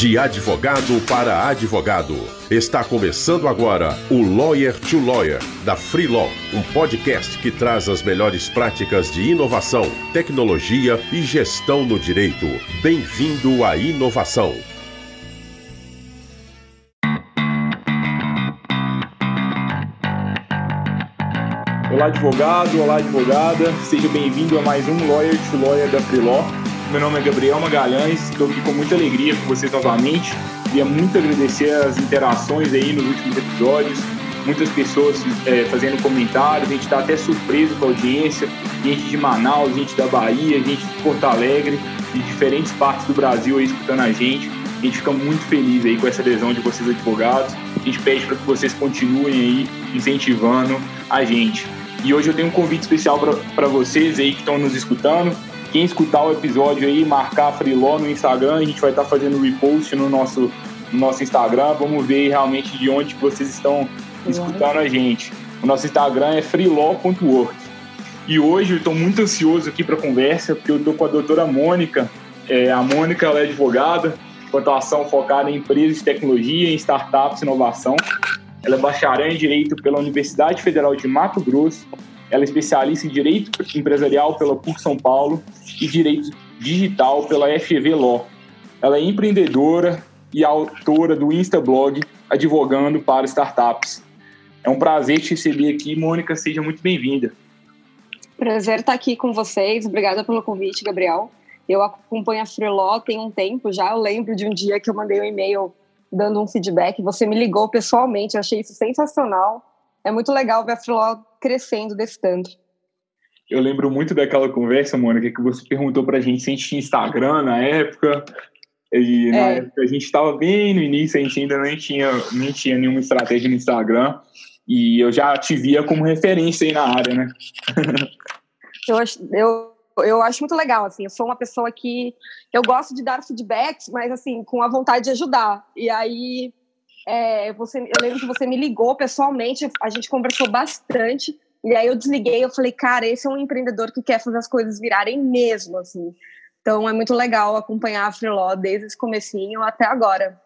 De advogado para advogado. Está começando agora o Lawyer to Lawyer, da Free Law, um podcast que traz as melhores práticas de inovação, tecnologia e gestão no direito. Bem-vindo à inovação. Olá, advogado, olá, advogada. Seja bem-vindo a mais um Lawyer to Lawyer da Free Law. Meu nome é Gabriel Magalhães, estou aqui com muita alegria com vocês novamente. Queria muito agradecer as interações aí nos últimos episódios, muitas pessoas é, fazendo comentários, a gente está até surpreso com a audiência, gente de Manaus, gente da Bahia, gente de Porto Alegre, de diferentes partes do Brasil aí escutando a gente. A gente fica muito feliz aí com essa adesão de vocês advogados. A gente pede para que vocês continuem aí incentivando a gente. E hoje eu tenho um convite especial para vocês aí que estão nos escutando. Quem escutar o episódio aí, marcar a Freeló no Instagram, a gente vai estar tá fazendo repost no nosso, no nosso Instagram. Vamos ver realmente de onde vocês estão escutando a gente. O nosso Instagram é freelaw.work. E hoje eu estou muito ansioso aqui para a conversa, porque eu estou com a doutora Mônica. É, a Mônica ela é advogada, com atuação focada em empresas de tecnologia, em startups e inovação. Ela é bacharel em Direito pela Universidade Federal de Mato Grosso ela é especialista em Direito Empresarial pela PUC São Paulo e Direito Digital pela FEV Law. Ela é empreendedora e autora do Instablog Advogando para Startups. É um prazer te receber aqui, Mônica. Seja muito bem-vinda. Prazer estar aqui com vocês. Obrigada pelo convite, Gabriel. Eu acompanho a Freeló tem um tempo já. Eu lembro de um dia que eu mandei um e-mail dando um feedback. Você me ligou pessoalmente. Eu achei isso sensacional. É muito legal ver a Freeló crescendo desse tanto. Eu lembro muito daquela conversa, Mônica, que você perguntou pra gente se a gente tinha Instagram na época. E na é. época a gente estava bem no início, a gente ainda nem tinha, nem tinha nenhuma estratégia no Instagram. E eu já te via como referência aí na área, né? eu, acho, eu, eu acho muito legal, assim, eu sou uma pessoa que eu gosto de dar feedbacks, mas assim, com a vontade de ajudar. E aí é, você, eu lembro que você me ligou pessoalmente, a gente conversou bastante, e aí eu desliguei, eu falei, cara, esse é um empreendedor que quer fazer as coisas virarem mesmo, assim. Então é muito legal acompanhar a Freeló desde esse comecinho até agora.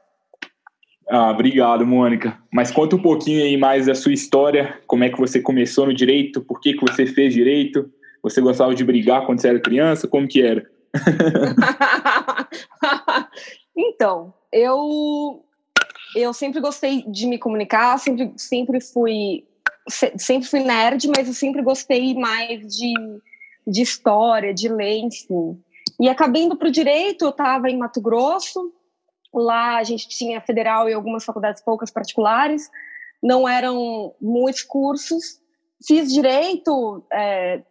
Ah, obrigado, Mônica. Mas conta um pouquinho aí mais da sua história, como é que você começou no direito, por que, que você fez direito, você gostava de brigar quando você era criança, como que era? então, eu eu sempre gostei de me comunicar, sempre, sempre fui sempre fui nerd, mas eu sempre gostei mais de, de história, de ler, enfim. E acabei indo para o direito, eu estava em Mato Grosso, lá a gente tinha federal e algumas faculdades poucas particulares, não eram muitos cursos. Fiz direito, é,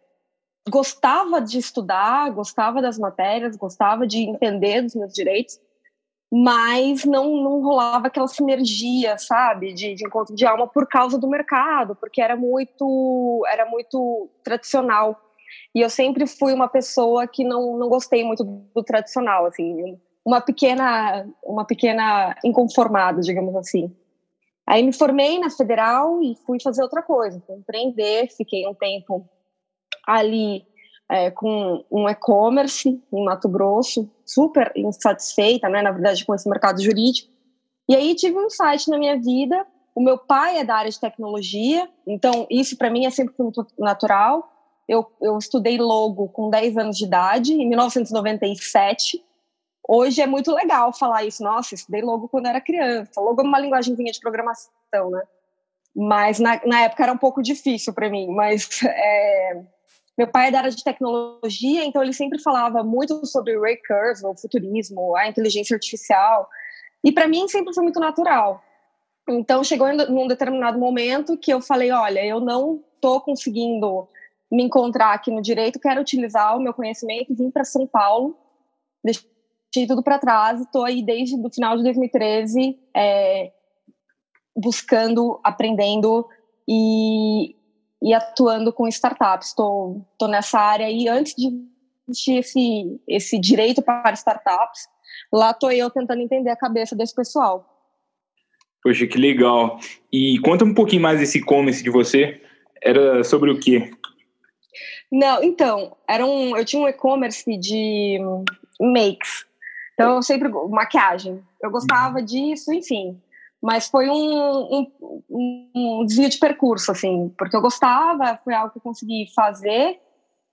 gostava de estudar, gostava das matérias, gostava de entender dos meus direitos, mas não, não rolava aquela sinergia, sabe, de, de, encontro de alma por causa do mercado, porque era muito, era muito tradicional. E eu sempre fui uma pessoa que não, não gostei muito do tradicional, assim, uma pequena, uma pequena inconformada, digamos assim. Aí me formei na Federal e fui fazer outra coisa, empreender, fiquei um tempo ali é, com um e-commerce em Mato Grosso, super insatisfeita, né, na verdade, com esse mercado jurídico. E aí tive um site na minha vida. O meu pai é da área de tecnologia, então isso para mim é sempre muito natural. Eu, eu estudei logo com 10 anos de idade, em 1997. Hoje é muito legal falar isso. Nossa, estudei logo quando era criança. Logo é uma linguagemzinha de programação, né? Mas na, na época era um pouco difícil para mim. Mas é, meu pai é da área de tecnologia, então ele sempre falava muito sobre Ray Kurzweil, o futurismo, a inteligência artificial. E para mim sempre foi muito natural. Então chegou em um determinado momento que eu falei, olha, eu não estou conseguindo me encontrar aqui no direito, quero utilizar o meu conhecimento, vim para São Paulo, deixei tudo para trás, estou aí desde o final de 2013 é, buscando, aprendendo e e atuando com startups. Estou nessa área aí antes de existir esse, esse direito para startups. Lá estou eu tentando entender a cabeça desse pessoal. Poxa, que legal. E conta um pouquinho mais desse e-commerce de você. Era sobre o quê? Não, então, era um, eu tinha um e-commerce de makes. Então, eu sempre. Maquiagem. Eu gostava uhum. disso, enfim. Mas foi um, um, um, desvio de percurso, assim, porque eu gostava, foi algo que eu consegui fazer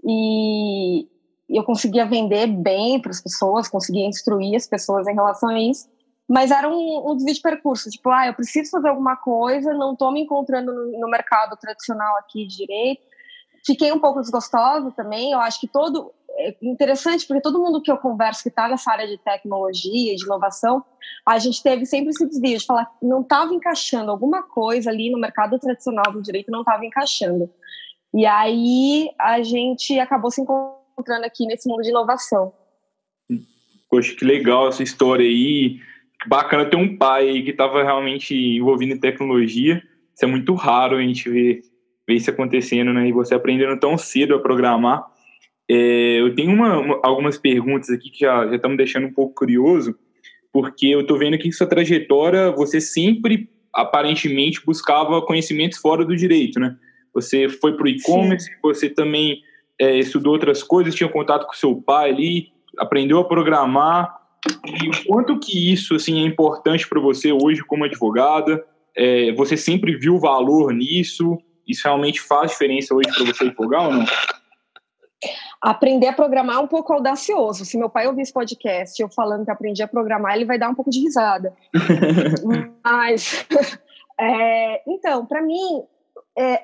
e eu conseguia vender bem para as pessoas, conseguia instruir as pessoas em relação a isso. Mas era um, um desvio de percurso, tipo, ah, eu preciso fazer alguma coisa, não estou me encontrando no, no mercado tradicional aqui direito. Fiquei um pouco desgostosa também. Eu acho que todo, é interessante porque todo mundo que eu converso que está nessa área de tecnologia, de inovação, a gente teve sempre esse desvio de falar que não estava encaixando alguma coisa ali no mercado tradicional do direito, não estava encaixando. E aí a gente acabou se encontrando aqui nesse mundo de inovação. Poxa, que legal essa história aí. Bacana ter um pai que estava realmente envolvido em tecnologia. Isso é muito raro a gente ver, ver isso acontecendo, né? E você aprendendo tão cedo a programar. É, eu tenho uma, uma, algumas perguntas aqui que já, já estão me deixando um pouco curioso, porque eu estou vendo que sua trajetória, você sempre, aparentemente, buscava conhecimentos fora do direito, né? Você foi para o e-commerce, você também é, estudou outras coisas, tinha contato com seu pai ali, aprendeu a programar. E o quanto que isso assim, é importante para você hoje como advogada? É, você sempre viu valor nisso? Isso realmente faz diferença hoje para você advogar ou não? aprender a programar é um pouco audacioso. Se meu pai ouvir esse podcast eu falando que aprendi a programar, ele vai dar um pouco de risada. Mas, é, então, para mim, é,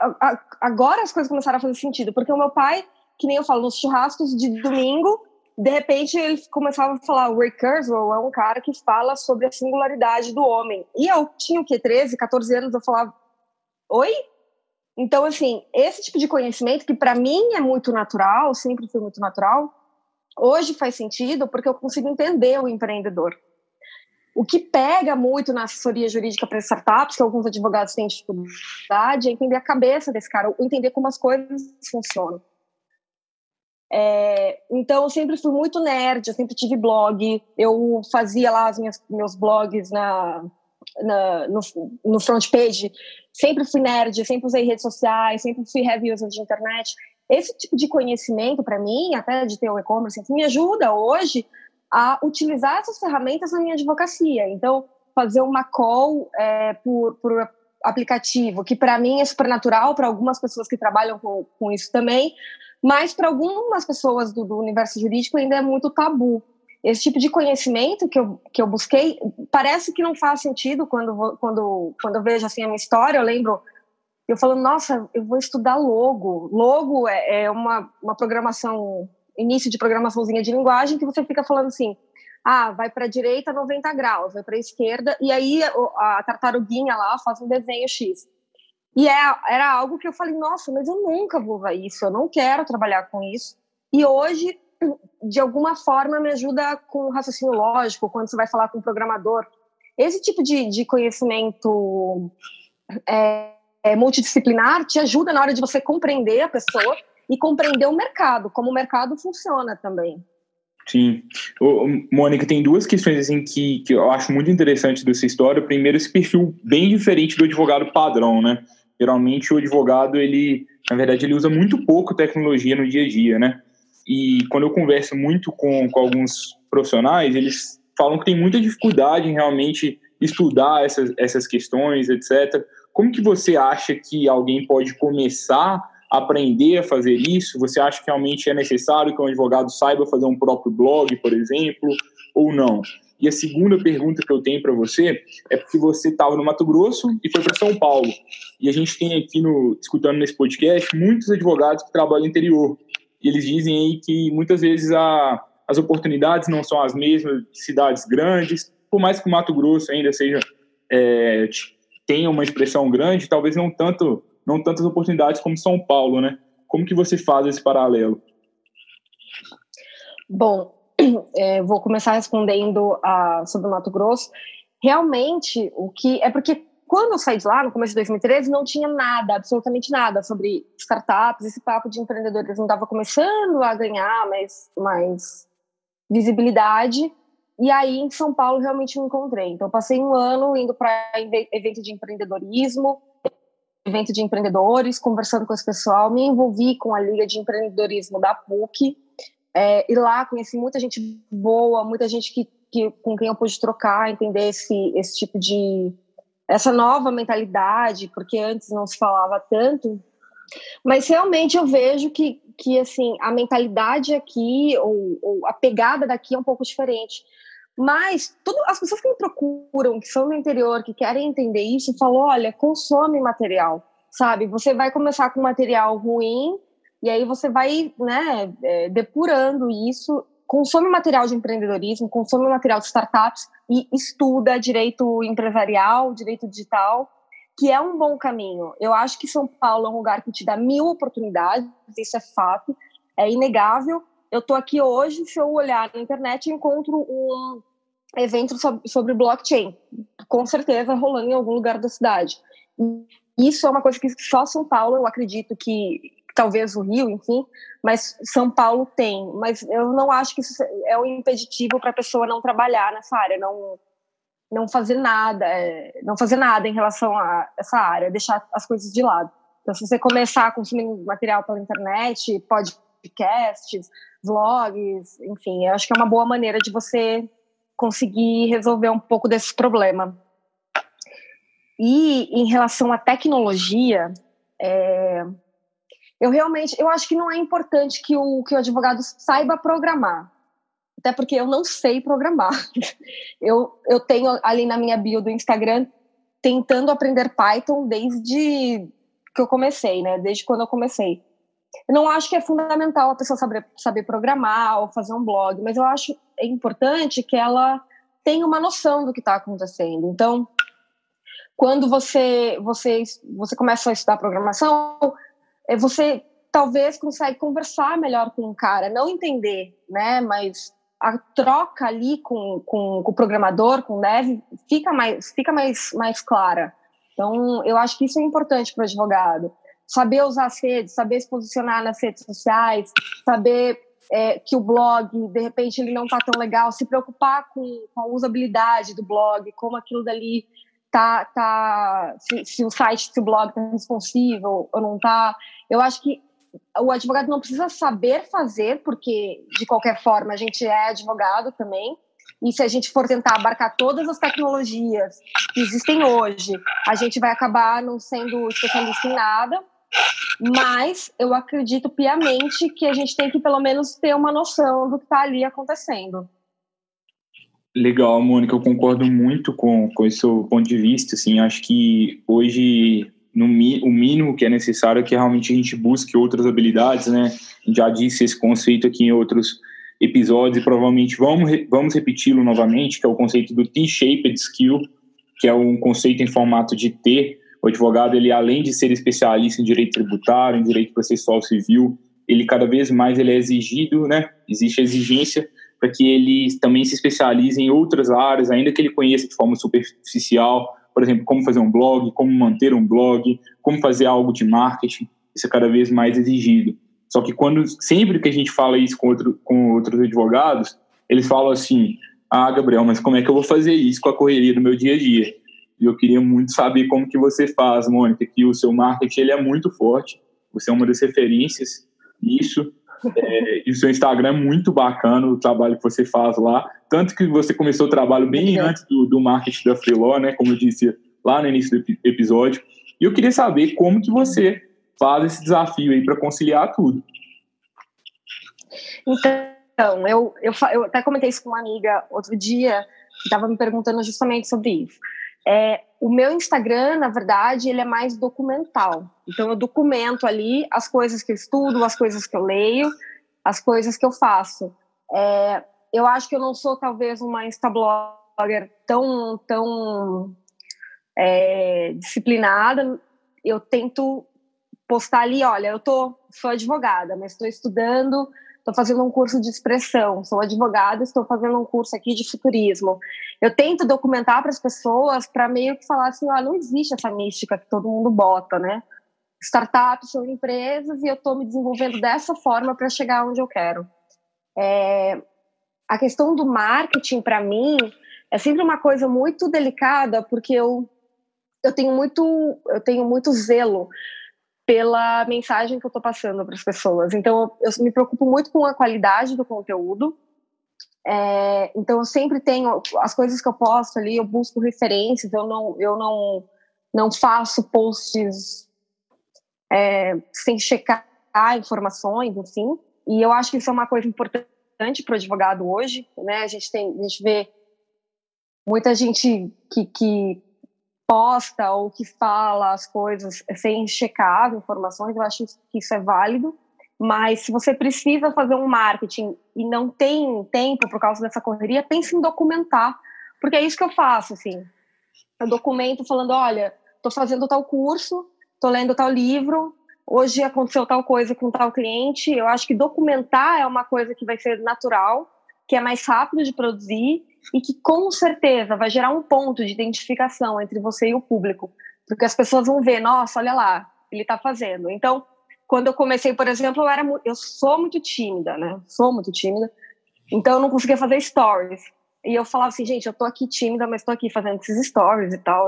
agora as coisas começaram a fazer sentido, porque o meu pai, que nem eu falo, nos churrascos de domingo, de repente ele começava a falar, o Ray Kurzweil é um cara que fala sobre a singularidade do homem. E eu tinha o quê, 13, 14 anos, eu falava, oi? Então, assim, esse tipo de conhecimento, que para mim é muito natural, sempre foi muito natural, hoje faz sentido porque eu consigo entender o empreendedor. O que pega muito na assessoria jurídica para startups, que alguns advogados têm dificuldade, é entender a cabeça desse cara, entender como as coisas funcionam. É, então, eu sempre fui muito nerd, eu sempre tive blog, eu fazia lá os meus blogs na, na, no, no front page, sempre fui nerd, sempre usei redes sociais, sempre fui heavy user de internet. Esse tipo de conhecimento, para mim, até de ter o e-commerce, me ajuda hoje a utilizar essas ferramentas na minha advocacia. Então, fazer uma call é, por, por aplicativo, que para mim é super natural, para algumas pessoas que trabalham com, com isso também, mas para algumas pessoas do, do universo jurídico ainda é muito tabu esse tipo de conhecimento que eu, que eu busquei parece que não faz sentido quando, quando, quando eu vejo assim a minha história. Eu lembro eu falando, nossa, eu vou estudar logo. Logo é, é uma, uma programação, início de programaçãozinha de linguagem que você fica falando assim, ah, vai para a direita 90 graus, vai para a esquerda, e aí a, tartaruguinha lá faz um desenho X. E é, era algo que eu falei, nossa, mas eu nunca vou ver isso, eu não quero trabalhar com isso. E hoje de alguma forma me ajuda com o raciocínio lógico, quando você vai falar com um programador. Esse tipo de, de conhecimento é, é, multidisciplinar te ajuda na hora de você compreender a pessoa e compreender o mercado, como o mercado funciona também. Sim. Ô, Mônica, tem duas questões assim que, que eu acho muito interessante dessa história. Primeiro, esse perfil bem diferente do advogado padrão, né? Geralmente o advogado, ele, na verdade, ele usa muito pouco tecnologia no dia a dia, né? E quando eu converso muito com, com alguns profissionais, eles falam que tem muita dificuldade em realmente estudar essas, essas questões, etc. Como que você acha que alguém pode começar a aprender a fazer isso? Você acha que realmente é necessário que um advogado saiba fazer um próprio blog, por exemplo, ou não? E a segunda pergunta que eu tenho para você é porque você estava no Mato Grosso e foi para São Paulo. E a gente tem aqui, no, escutando nesse podcast, muitos advogados que trabalham no interior. Eles dizem aí que muitas vezes a, as oportunidades não são as mesmas de cidades grandes, por mais que o Mato Grosso ainda seja é, tenha uma expressão grande, talvez não tanto não tantas oportunidades como São Paulo, né? Como que você faz esse paralelo? Bom, é, vou começar respondendo a, sobre o Mato Grosso. Realmente, o que é porque quando eu saí de lá, no começo de 2013, não tinha nada, absolutamente nada sobre startups, esse papo de empreendedorismo estava começando a ganhar mais, mais visibilidade. E aí, em São Paulo, realmente me encontrei. Então, passei um ano indo para evento de empreendedorismo, evento de empreendedores, conversando com esse pessoal, me envolvi com a Liga de Empreendedorismo da PUC, é, e lá conheci muita gente boa, muita gente que que, com quem eu pude trocar, entender esse, esse tipo de essa nova mentalidade, porque antes não se falava tanto. Mas realmente eu vejo que, que assim, a mentalidade aqui, ou, ou a pegada daqui é um pouco diferente. Mas tudo, as pessoas que me procuram, que são do interior, que querem entender isso, falam: olha, consome material, sabe? Você vai começar com material ruim, e aí você vai né, é, depurando isso consome material de empreendedorismo, consome material de startups e estuda direito empresarial, direito digital, que é um bom caminho. Eu acho que São Paulo é um lugar que te dá mil oportunidades, isso é fato, é inegável. Eu estou aqui hoje, se eu olhar na internet, encontro um evento sobre blockchain, com certeza rolando em algum lugar da cidade. Isso é uma coisa que só São Paulo, eu acredito que talvez o Rio, enfim, mas São Paulo tem. Mas eu não acho que isso é um impeditivo para a pessoa não trabalhar nessa área, não não fazer nada, é, não fazer nada em relação a essa área, deixar as coisas de lado. Então, se você começar a consumir material pela internet, podcasts, vlogs, enfim, eu acho que é uma boa maneira de você conseguir resolver um pouco desse problema. E em relação à tecnologia, é, eu realmente, eu acho que não é importante que o, que o advogado saiba programar. Até porque eu não sei programar. Eu, eu tenho ali na minha bio do Instagram tentando aprender Python desde que eu comecei, né? Desde quando eu comecei. Eu não acho que é fundamental a pessoa saber, saber programar ou fazer um blog, mas eu acho importante que ela tenha uma noção do que está acontecendo. Então, quando você, você, você começa a estudar programação, é, você talvez consegue conversar melhor com o cara, não entender, né? Mas a troca ali com, com, com, o programador, com o dev, fica mais, fica mais, mais clara. Então, eu acho que isso é importante para o advogado. Saber usar as redes, saber se posicionar nas redes sociais, saber é, que o blog, de repente, ele não está tão legal, se preocupar com, com, a usabilidade do blog, como aquilo dali tá, tá se, se o site, se o blog está responsivo ou não está. Eu acho que o advogado não precisa saber fazer, porque de qualquer forma a gente é advogado também. E se a gente for tentar abarcar todas as tecnologias que existem hoje, a gente vai acabar não sendo especialista em nada. Mas eu acredito piamente que a gente tem que pelo menos ter uma noção do que está ali acontecendo. Legal, Mônica, eu concordo muito com, com esse seu ponto de vista. Assim, acho que hoje no, o mínimo que é necessário é que realmente a gente busque outras habilidades, né? Já disse esse conceito aqui em outros episódios e provavelmente vamos, vamos repeti-lo novamente, que é o conceito do T-shaped skill, que é um conceito em formato de T. O advogado, ele além de ser especialista em direito tributário, em direito processual civil, ele cada vez mais ele é exigido, né? Existe exigência para que ele também se especialize em outras áreas, ainda que ele conheça de forma superficial, por exemplo, como fazer um blog, como manter um blog, como fazer algo de marketing, isso é cada vez mais exigido. Só que quando sempre que a gente fala isso com, outro, com outros advogados, eles falam assim: "Ah, Gabriel, mas como é que eu vou fazer isso com a correria do meu dia a dia?" E eu queria muito saber como que você faz, Mônica, que o seu marketing ele é muito forte, você é uma das referências nisso. É, e o seu Instagram é muito bacana, o trabalho que você faz lá. Tanto que você começou o trabalho bem antes do, do marketing da Freeló, né? Como eu disse lá no início do episódio. E eu queria saber como que você faz esse desafio aí para conciliar tudo. Então, eu, eu, eu até comentei isso com uma amiga outro dia, que estava me perguntando justamente sobre isso. É, o meu Instagram, na verdade, ele é mais documental. Então, eu documento ali as coisas que eu estudo, as coisas que eu leio, as coisas que eu faço. É, eu acho que eu não sou, talvez, uma instablogger tão, tão é, disciplinada. Eu tento postar ali, olha, eu tô, sou advogada, mas estou estudando estou fazendo um curso de expressão, sou advogada, estou fazendo um curso aqui de futurismo. Eu tento documentar para as pessoas para meio que falar assim, ah, não existe essa mística que todo mundo bota, né? Startups são empresas e eu estou me desenvolvendo dessa forma para chegar onde eu quero. É, a questão do marketing para mim é sempre uma coisa muito delicada porque eu eu tenho muito eu tenho muito zelo pela mensagem que eu estou passando para as pessoas. Então, eu, eu, me preocupo muito com a qualidade do conteúdo. É, então eu sempre tenho as coisas que eu posto ali, eu busco referências, eu não, eu não, não faço posts é, sem checar informações, assim. E eu acho que isso é uma coisa importante para o advogado hoje, né? A gente tem, a gente vê muita gente que, que posta ou que fala as coisas sem checar as informações. Eu acho que isso é válido. Mas se você precisa fazer um marketing e não tem tempo por causa dessa correria, pense em documentar, porque é isso que eu faço, assim. Eu documento falando, olha, estou fazendo tal curso, estou lendo tal livro, hoje aconteceu tal coisa com tal cliente. Eu acho que documentar é uma coisa que vai ser natural, que é mais rápido de produzir e que com certeza vai gerar um ponto de identificação entre você e o público, porque as pessoas vão ver, nossa, olha lá, ele está fazendo. Então, quando eu comecei, por exemplo, eu era eu sou muito tímida, né? Sou muito tímida. Então eu não conseguia fazer stories. E eu falava assim, gente, eu tô aqui tímida, mas tô aqui fazendo esses stories e tal.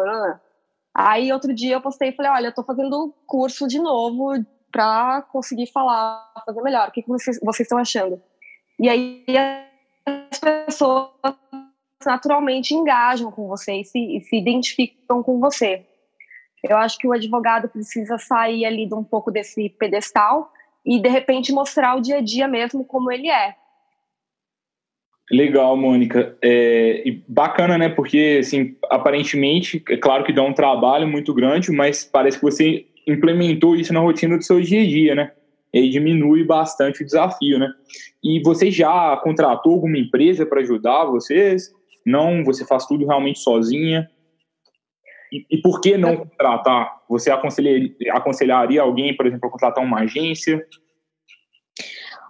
Aí outro dia eu postei e falei, olha, eu tô fazendo curso de novo para conseguir falar, fazer melhor. O que, que vocês, vocês estão achando? E aí as pessoas naturalmente engajam com você e se, e se identificam com você. Eu acho que o advogado precisa sair ali de um pouco desse pedestal e, de repente, mostrar o dia a dia mesmo como ele é. Legal, Mônica. É, e bacana, né? Porque, assim, aparentemente, é claro que dá um trabalho muito grande, mas parece que você implementou isso na rotina do seu dia a dia, né? E aí diminui bastante o desafio, né? E você já contratou alguma empresa para ajudar vocês? Não, você faz tudo realmente sozinha? E, e por que não contratar? Você aconselharia, aconselharia alguém, por exemplo, a contratar uma agência?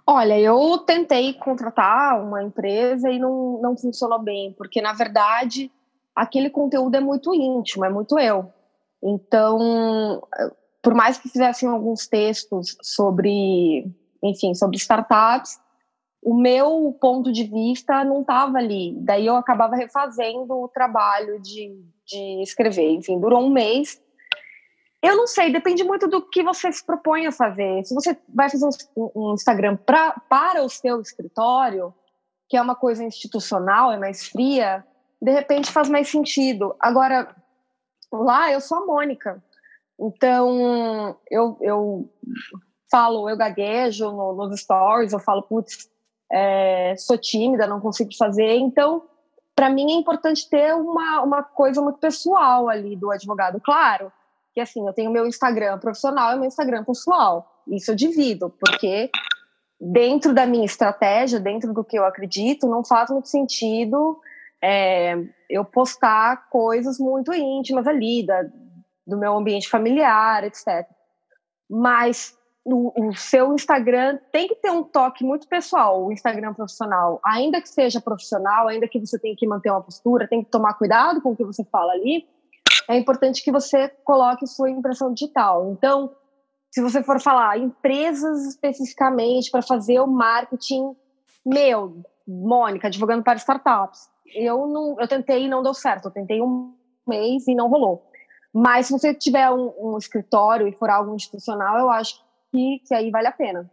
Olha, eu tentei contratar uma empresa e não, não funcionou bem, porque na verdade aquele conteúdo é muito íntimo, é muito eu. Então, por mais que fizessem alguns textos sobre, enfim, sobre startups, o meu ponto de vista não estava ali. Daí eu acabava refazendo o trabalho de, de escrever. Enfim, durou um mês. Eu não sei, depende muito do que você se propõe a fazer. Se você vai fazer um, um Instagram pra, para o seu escritório, que é uma coisa institucional, é mais fria, de repente faz mais sentido. Agora, lá eu sou a Mônica. Então, eu, eu falo, eu gaguejo no, nos stories, eu falo, putz, é, sou tímida, não consigo fazer. Então, para mim é importante ter uma, uma coisa muito pessoal ali do advogado. Claro que assim, eu tenho meu Instagram profissional e meu Instagram pessoal. Isso eu divido, porque dentro da minha estratégia, dentro do que eu acredito, não faz muito sentido é, eu postar coisas muito íntimas ali, da, do meu ambiente familiar, etc. Mas o, o, seu Instagram tem que ter um toque muito pessoal, o Instagram profissional. Ainda que seja profissional, ainda que você tenha que manter uma postura, tem que tomar cuidado com o que você fala ali, é importante que você coloque sua impressão digital. Então, se você for falar empresas especificamente para fazer o marketing meu, Mônica, advogando para startups, eu não, eu tentei e não deu certo. Eu tentei um mês e não rolou. Mas se você tiver um, um escritório e for algo institucional, eu acho que, que aí vale a pena.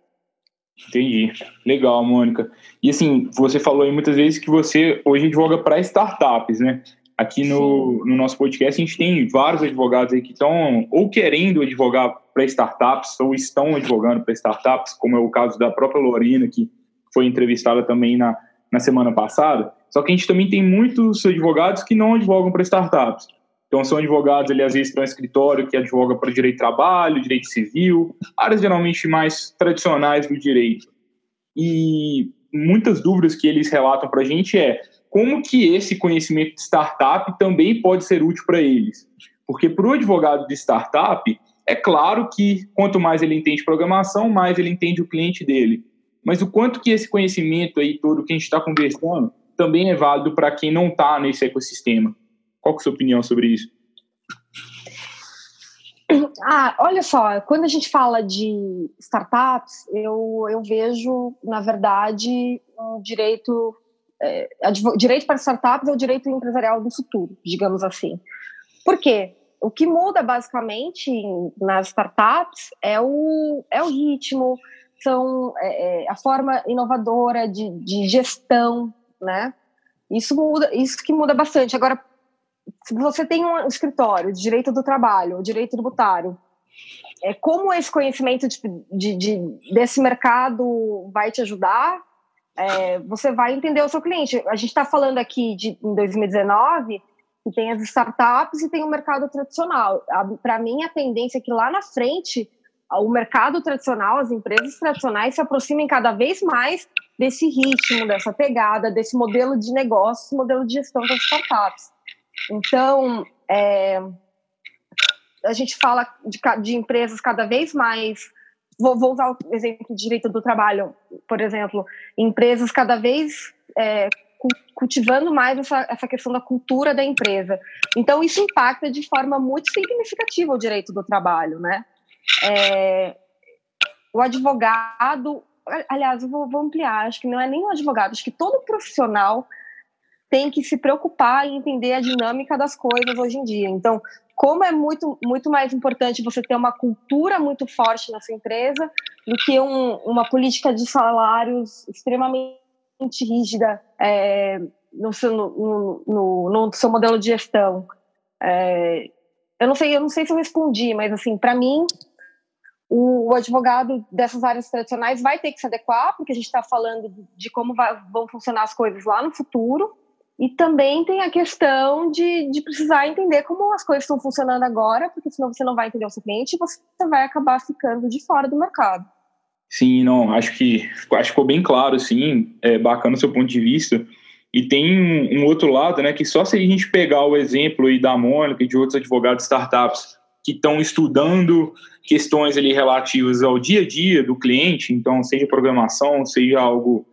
Entendi. Legal, Mônica. E assim, você falou aí muitas vezes que você hoje advoga para startups, né? Aqui no, no nosso podcast a gente tem vários advogados aí que estão ou querendo advogar para startups ou estão advogando para startups, como é o caso da própria Lorena, que foi entrevistada também na, na semana passada. Só que a gente também tem muitos advogados que não advogam para startups. Então, são advogados, ali, às vezes, estão em escritório que advoga para direito de trabalho, direito civil, áreas geralmente mais tradicionais do direito. E muitas dúvidas que eles relatam para a gente é como que esse conhecimento de startup também pode ser útil para eles. Porque para o advogado de startup, é claro que quanto mais ele entende programação, mais ele entende o cliente dele. Mas o quanto que esse conhecimento aí todo que a gente está conversando também é válido para quem não está nesse ecossistema. Qual é a sua opinião sobre isso? Ah, olha só, quando a gente fala de startups, eu, eu vejo, na verdade, um direito. É, direito para startups é o direito empresarial do futuro, digamos assim. Por quê? O que muda basicamente nas startups é o, é o ritmo, são é, é a forma inovadora de, de gestão né? Isso muda, isso que muda bastante. Agora, se você tem um escritório de direito do trabalho, direito tributário, é, como esse conhecimento de, de, de, desse mercado vai te ajudar? É, você vai entender o seu cliente. A gente está falando aqui de em 2019 que tem as startups e tem o mercado tradicional. Para mim, a tendência é que lá na frente o mercado tradicional, as empresas tradicionais se aproximem cada vez mais desse ritmo, dessa pegada, desse modelo de negócio, modelo de gestão das startups. Então, é, a gente fala de, de, empresas cada vez mais. Vou, vou, usar o exemplo de direito do trabalho, por exemplo, empresas cada vez é, cultivando mais essa, essa questão da cultura da empresa. Então, isso impacta de forma muito significativa o direito do trabalho, né? É, o advogado, aliás, eu vou, vou, ampliar, acho que não é nem o advogado, acho que todo profissional tem que se preocupar em entender a dinâmica das coisas hoje em dia. Então, como é muito, muito mais importante você ter uma cultura muito forte na sua empresa do que um, uma política de salários extremamente rígida é, no, seu, no, no, no, seu modelo de gestão. É, eu não sei, eu não sei se eu respondi, mas assim, para mim o, o, advogado dessas áreas tradicionais vai ter que se adequar, porque a gente está falando de como vai, vão funcionar as coisas lá no futuro. E também tem a questão de, de precisar entender como as coisas estão funcionando agora, porque senão você não vai entender o seu cliente e você vai acabar ficando de fora do mercado. Sim, não, acho que, acho que ficou bem claro, sim, é bacana o seu ponto de vista. E tem um, um outro lado, né, que só se a gente pegar o exemplo aí da Mônica e de outros advogados startups que estão estudando questões ali relativas ao dia a dia do cliente, então seja programação, seja algo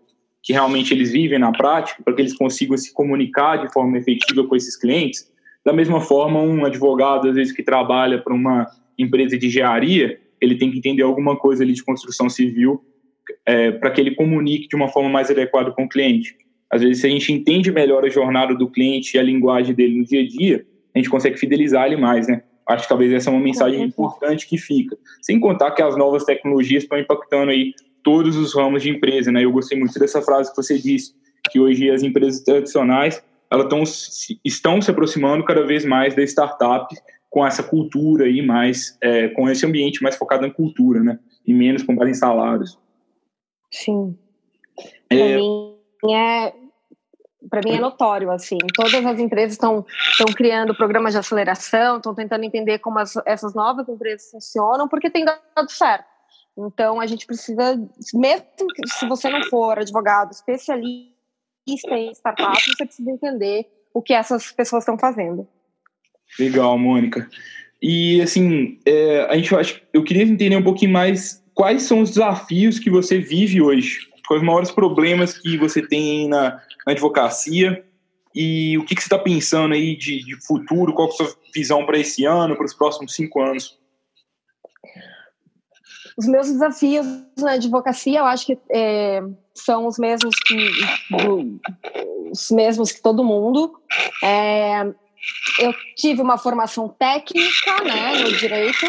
que realmente eles vivem na prática, para que eles consigam se comunicar de forma efetiva com esses clientes. Da mesma forma, um advogado, às vezes, que trabalha para uma empresa de engenharia, ele tem que entender alguma coisa ali de construção civil é, para que ele comunique de uma forma mais adequada com o cliente. Às vezes, se a gente entende melhor a jornada do cliente e a linguagem dele no dia a dia, a gente consegue fidelizar ele mais, né? Acho que talvez essa é uma mensagem importante que fica. Sem contar que as novas tecnologias estão impactando aí todos os ramos de empresa, né? Eu gostei muito dessa frase que você disse, que hoje as empresas tradicionais elas tão, estão se aproximando cada vez mais da startup com essa cultura aí mais, é, com esse ambiente mais focado em cultura, né? E menos com base em salários. Sim. É, para mim é para mim é notório, assim. Todas as empresas estão criando programas de aceleração, estão tentando entender como as, essas novas empresas funcionam, porque tem dado certo. Então, a gente precisa, mesmo se você não for advogado especialista em startups, você precisa entender o que essas pessoas estão fazendo. Legal, Mônica. E, assim, é, a gente, eu queria entender um pouquinho mais quais são os desafios que você vive hoje, quais os maiores problemas que você tem na, na advocacia e o que, que você está pensando aí de, de, futuro, qual é a sua visão para esse ano, para os próximos cinco anos? Os meus desafios na advocacia, eu acho que é, são os mesmos que do, os mesmos que todo mundo. É, eu tive uma formação técnica, né, no direito,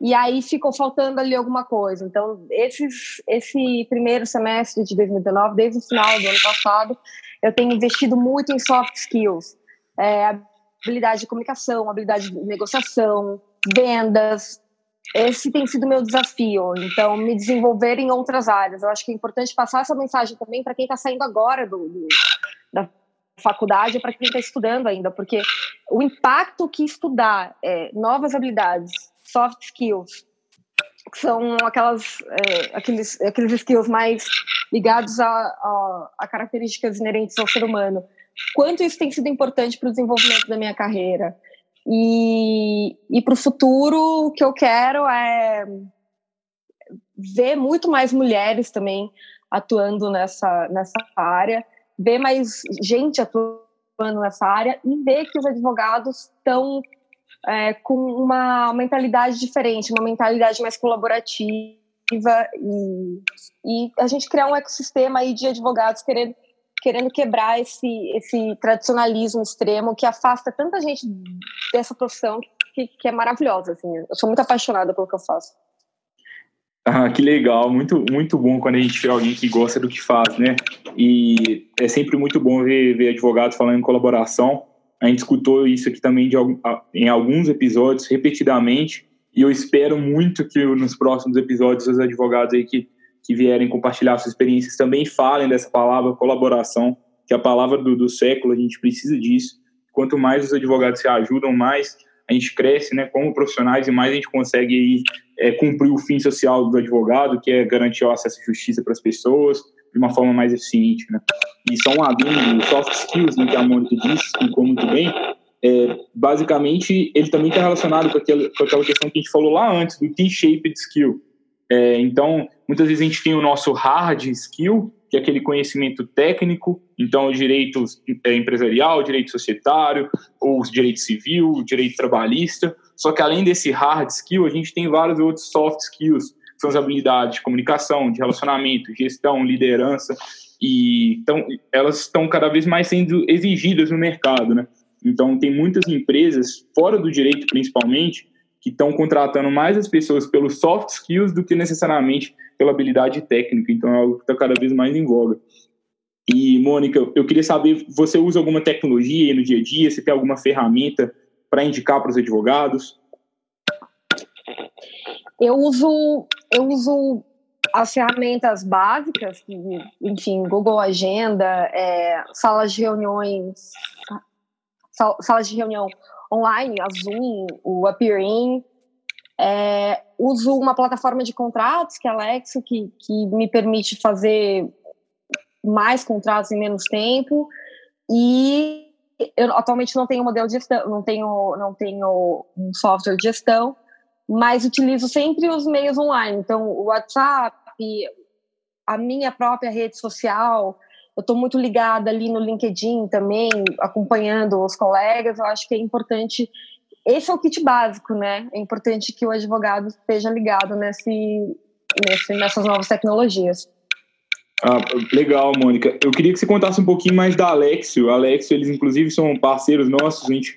e aí ficou faltando ali alguma coisa. Então, esses, esse primeiro semestre de 2019, desde o final do ano passado, eu tenho investido muito em soft skills, é, habilidade de comunicação, habilidade de negociação, vendas. Esse tem sido meu desafio. Então, me desenvolver em outras áreas. Eu acho que é importante passar essa mensagem também para quem está saindo agora do, do da faculdade para quem está estudando ainda, porque o impacto que estudar é, novas habilidades soft skills, que são aquelas, é, aqueles, aqueles skills mais ligados a, a, a, características inerentes ao ser humano. Quanto isso tem sido importante para o desenvolvimento da minha carreira. E, e para o futuro, o que eu quero é ver muito mais mulheres também atuando nessa, nessa área, ver mais gente atuando nessa área e ver que os advogados estão é, com uma mentalidade diferente, uma mentalidade mais colaborativa e, e a gente criar um ecossistema aí de advogados querendo, querendo quebrar esse, esse tradicionalismo extremo que afasta tanta gente dessa profissão que, que é maravilhosa. Assim. Eu sou muito apaixonada pelo que eu faço. Ah, que legal, muito, muito bom quando a gente vê alguém que gosta do que faz, né? E é sempre muito bom ver, ver advogados falando em colaboração. A gente escutou isso aqui também de, em alguns episódios, repetidamente, e eu espero muito que nos próximos episódios os advogados aí que, que vierem compartilhar suas experiências também falem dessa palavra colaboração, que é a palavra do, do século, a gente precisa disso. Quanto mais os advogados se ajudam, mais a gente cresce né, como profissionais e mais a gente consegue aí, é, cumprir o fim social do advogado, que é garantir o acesso à justiça para as pessoas de uma forma mais eficiente. Né? E só um adendo, soft skills, né, que a Mônica disse, explicou muito bem, é, basicamente ele também está relacionado com aquela, com aquela questão que a gente falou lá antes, do T-shaped skill. É, então, muitas vezes a gente tem o nosso hard skill, que é aquele conhecimento técnico, então direito é, empresarial, direito societário, ou direito civil, direito trabalhista. Só que além desse hard skill, a gente tem vários outros soft skills, que são as habilidades de comunicação, de relacionamento, gestão, liderança, e então elas estão cada vez mais sendo exigidas no mercado, né? Então tem muitas empresas fora do direito principalmente que estão contratando mais as pessoas pelos soft skills do que necessariamente pela habilidade técnica. Então é algo que está cada vez mais em voga. E, Mônica, eu queria saber, você usa alguma tecnologia no dia a dia? Você tem alguma ferramenta para indicar para os advogados? Eu uso, eu uso as ferramentas básicas, enfim, Google Agenda, é, salas de reuniões, salas de reunião online, a Zoom, o Appearing, é, uso uma plataforma de contratos, que é a que, que me permite fazer mais contratos em menos tempo. E eu atualmente não tenho modelo de gestão, não tenho, não tenho um software de gestão, mas utilizo sempre os meios online. Então, o WhatsApp, a minha própria rede social, eu estou muito ligada ali no LinkedIn também, acompanhando os colegas. Eu acho que é importante esse é o kit básico, né? É importante que o advogado esteja ligado nesse, nesse, nessas novas tecnologias. Ah, legal, Mônica. Eu queria que você contasse um pouquinho mais da Alexio. A Alexio, eles inclusive são parceiros nossos, a gente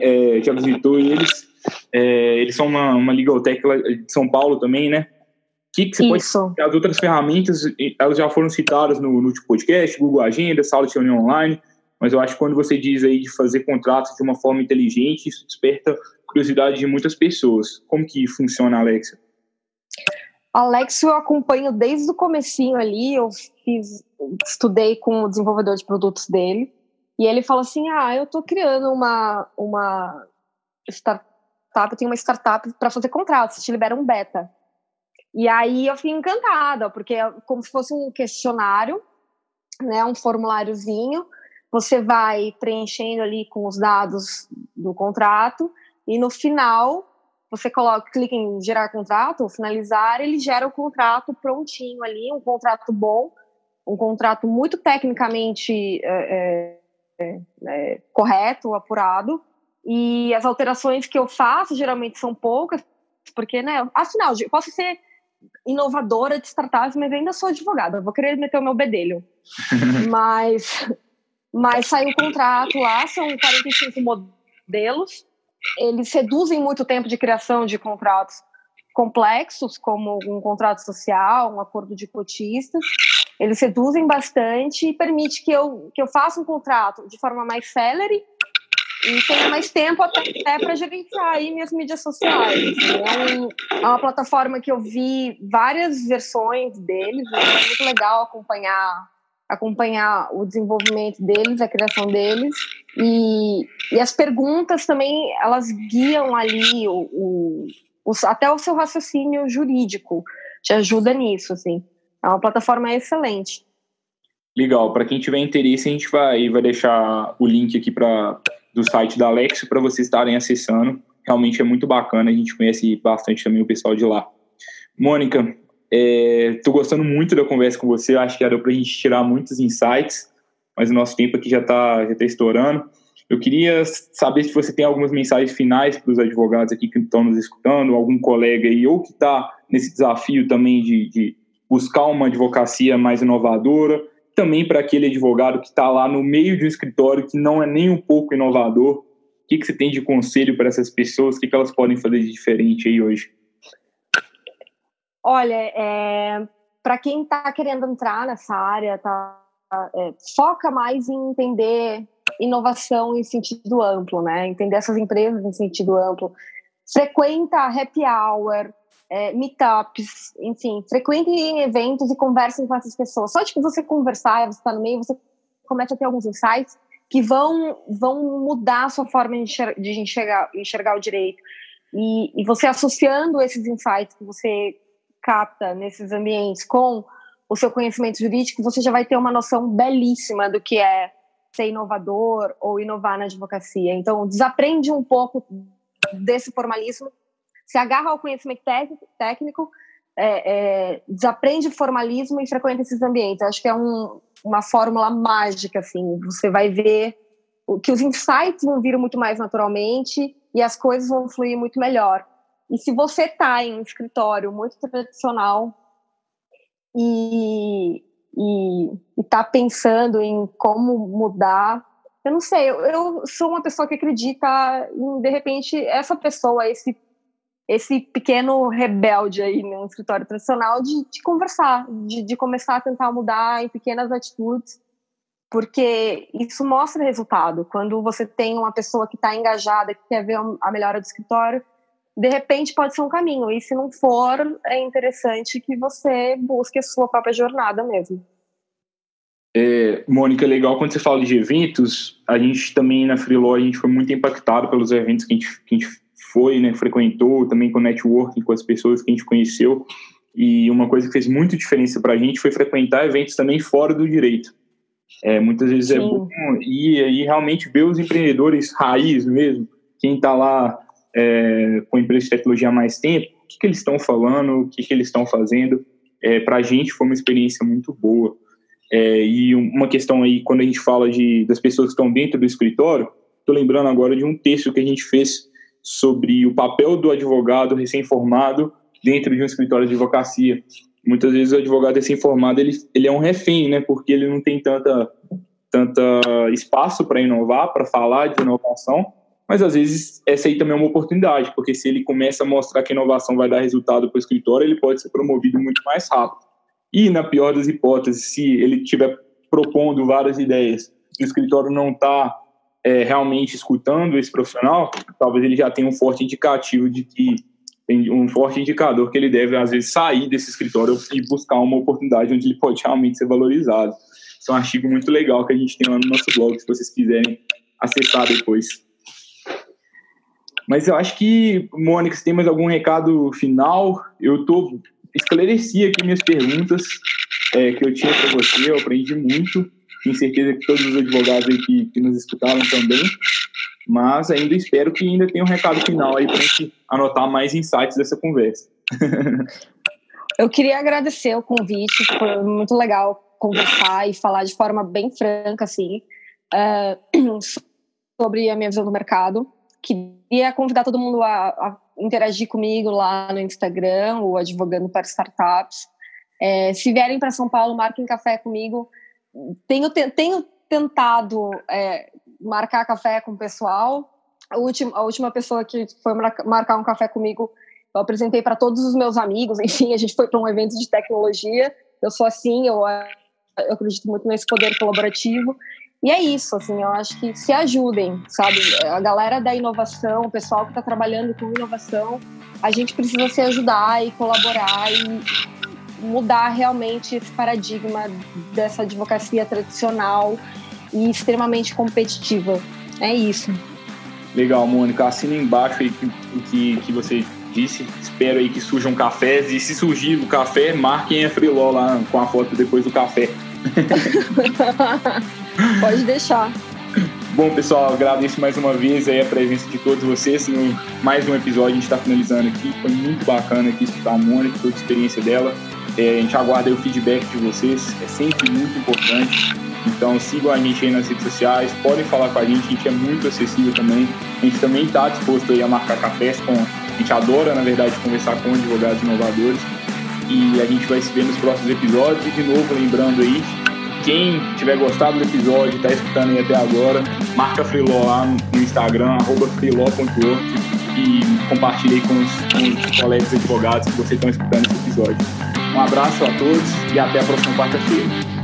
é, já visitou eles. É, eles são uma, uma legal tech de São Paulo também, né? Que, que você Isso. pode As outras ferramentas, elas já foram citadas no, no podcast, Google Agenda, sala de reunião online mas eu acho que quando você diz aí de fazer contratos de uma forma inteligente, isso desperta curiosidade de muitas pessoas. Como que funciona, Alexa? Alex eu acompanho desde o comecinho ali, eu fiz, estudei com o desenvolvedor de produtos dele, e ele falou assim, ah, eu estou criando uma, uma startup, eu tenho uma startup para fazer contratos, te libera um beta. E aí eu fiquei encantada, porque é como se fosse um questionário, né, um formuláriozinho, você vai preenchendo ali com os dados do contrato e no final você coloca, clica em gerar contrato ou finalizar, ele gera o contrato prontinho ali, um contrato bom, um contrato muito tecnicamente é, é, é, correto, apurado, e as alterações que eu faço geralmente são poucas, porque, né, afinal, posso ser inovadora de startups, mas ainda sou advogada, vou querer meter o meu bedelho. mas mas saiu o contrato lá, são 45 modelos. Eles reduzem muito o tempo de criação de contratos complexos, como um contrato social, um acordo de cotistas. Eles reduzem bastante e permite que eu, que eu faça um contrato de forma mais célere e tenha mais tempo até, até para gerenciar aí minhas mídias sociais. É, um, é, uma plataforma que eu vi várias versões deles, é muito legal acompanhar acompanhar o desenvolvimento deles, a criação deles. E, e as perguntas também elas guiam ali o, o, o, até o seu raciocínio jurídico. Te ajuda nisso assim. É uma plataforma excelente. Legal. Para quem tiver interesse a gente vai vai deixar o link aqui para do site da Alexio para vocês estarem acessando realmente é muito bacana a gente conhece bastante também o pessoal de lá Mônica Estou é, gostando muito da conversa com você. Acho que deu para a gente tirar muitos insights, mas o nosso tempo aqui já está já tá estourando. Eu queria saber se você tem algumas mensagens finais para os advogados aqui que estão nos escutando, algum colega aí, ou que está nesse desafio também de, de, buscar uma advocacia mais inovadora, também para aquele advogado que está lá no meio de um escritório que não é nem um pouco inovador. O que, que você tem de conselho para essas pessoas? O que, que elas podem fazer de diferente aí hoje? Olha, é, para quem está querendo entrar nessa área, tá, é, foca mais em entender inovação em sentido amplo, né? Entender essas empresas em sentido amplo. Frequenta happy hour, é, meetups, enfim, frequentem eventos e conversem com essas pessoas. Só de que você conversar, você está no meio, você começa a ter alguns insights que vão, vão mudar a sua forma de enxergar, de enxergar, enxergar o direito. E, e, você associando esses insights que você capta nesses ambientes com o seu conhecimento jurídico, você já vai ter uma noção belíssima do que é ser inovador ou inovar na advocacia. Então, desaprende um pouco desse formalismo, se agarra ao conhecimento técnico, é, é, desaprende formalismo e frequenta esses ambientes. Acho que é um, uma fórmula mágica, assim. Você vai ver que os insights vão vir muito mais naturalmente e as coisas vão fluir muito melhor. E se você está em um escritório muito tradicional e está pensando em como mudar, eu não sei, eu, eu sou uma pessoa que acredita em, de repente, essa pessoa, esse esse pequeno rebelde aí no escritório tradicional de, de conversar, de, de, começar a tentar mudar em pequenas atitudes, porque isso mostra resultado. Quando você tem uma pessoa que está engajada, que quer ver a melhora do escritório, de repente pode ser um caminho. E se não for, é interessante que você busque a sua própria jornada mesmo. É, Mônica, legal quando você fala de eventos, a gente também na Freeló, a gente foi muito impactado pelos eventos que a gente, que a gente foi, né, frequentou, também com networking com as pessoas que a gente conheceu. E uma coisa que fez muito diferença para a gente foi frequentar eventos também fora do direito. É, muitas vezes é Sim. é bom ir e realmente ver os empreendedores raiz mesmo, quem está lá é, com empresa de tecnologia há mais tempo, o que, que eles estão falando, o que, que eles estão fazendo. É, para a gente foi uma experiência muito boa. É, e uma questão aí, quando a gente fala de, das pessoas que estão dentro do escritório, estou lembrando agora de um texto que a gente fez sobre o papel do advogado recém-formado dentro de um escritório de advocacia. Muitas vezes o advogado recém-formado ele, ele é um refém, né? Porque ele não tem tanta, tanta espaço para inovar, para falar de inovação, mas às vezes essa aí também é uma oportunidade, porque se ele começa a mostrar que a inovação vai dar resultado para o escritório, ele pode ser promovido muito mais rápido. E, na pior das hipóteses, se ele estiver propondo várias ideias o escritório não está é, realmente escutando esse profissional, talvez ele já tenha um forte indicativo de que um forte indicador que ele deve às vezes sair desse escritório e buscar uma oportunidade onde ele pode realmente ser valorizado. Isso é um artigo muito legal que a gente tem lá no nosso blog, se vocês quiserem acessar depois. Mas eu acho que, Mônica, se tem mais algum recado final, eu tô esclareci aqui minhas perguntas é, que eu tinha para você, eu aprendi muito. Tenho certeza que todos os advogados aí que, que nos escutaram também. Mas ainda espero que ainda tenha um recado final aí para a gente anotar mais insights dessa conversa. Eu queria agradecer o convite, foi muito legal conversar e falar de forma bem franca, assim, uh, sobre a minha visão do mercado. Queria convidar todo mundo a, a interagir comigo lá no Instagram, o Advogando para Startups. É, se vierem para São Paulo, marquem café comigo tenho, tenho tentado é, marcar café com o pessoal. A última, a última pessoa que foi marcar um café comigo, eu apresentei para todos os meus amigos. Enfim, a gente foi para um evento de tecnologia. Eu sou assim, eu, eu acredito muito nesse poder colaborativo. E é isso, assim, eu acho que se ajudem, sabe? A galera da inovação, o pessoal que está trabalhando com inovação, a gente precisa se ajudar e colaborar e mudar realmente esse paradigma dessa advocacia tradicional e extremamente competitiva. É isso. Legal, Mônica. Assina embaixo aí o que, que você disse. Espero aí que surjam cafés. E se surgir o café, marquem a Freeló lá com a foto depois do café. Pode deixar. Bom, pessoal, agradeço mais uma vez aí a presença de todos vocês no mais um episódio. A gente está finalizando aqui. Foi muito bacana aqui escutar a Mônica, toda a experiência dela. É, a gente aguarda o feedback de vocês, é sempre muito importante. Então sigam a gente aí nas redes sociais, podem falar com a gente, a gente é muito acessível também. A gente também está disposto aí a marcar cafés com. A gente adora, na verdade, conversar com advogados inovadores. E a gente vai se ver nos próximos episódios. E de novo, lembrando aí, quem tiver gostado do episódio, está escutando aí até agora, marca Freeló lá no Instagram, arroba freeló.org e compartilhe com os, com os colegas advogados que vocês estão escutando esse episódio. Um abraço a todos e até a próxima quarta-feira.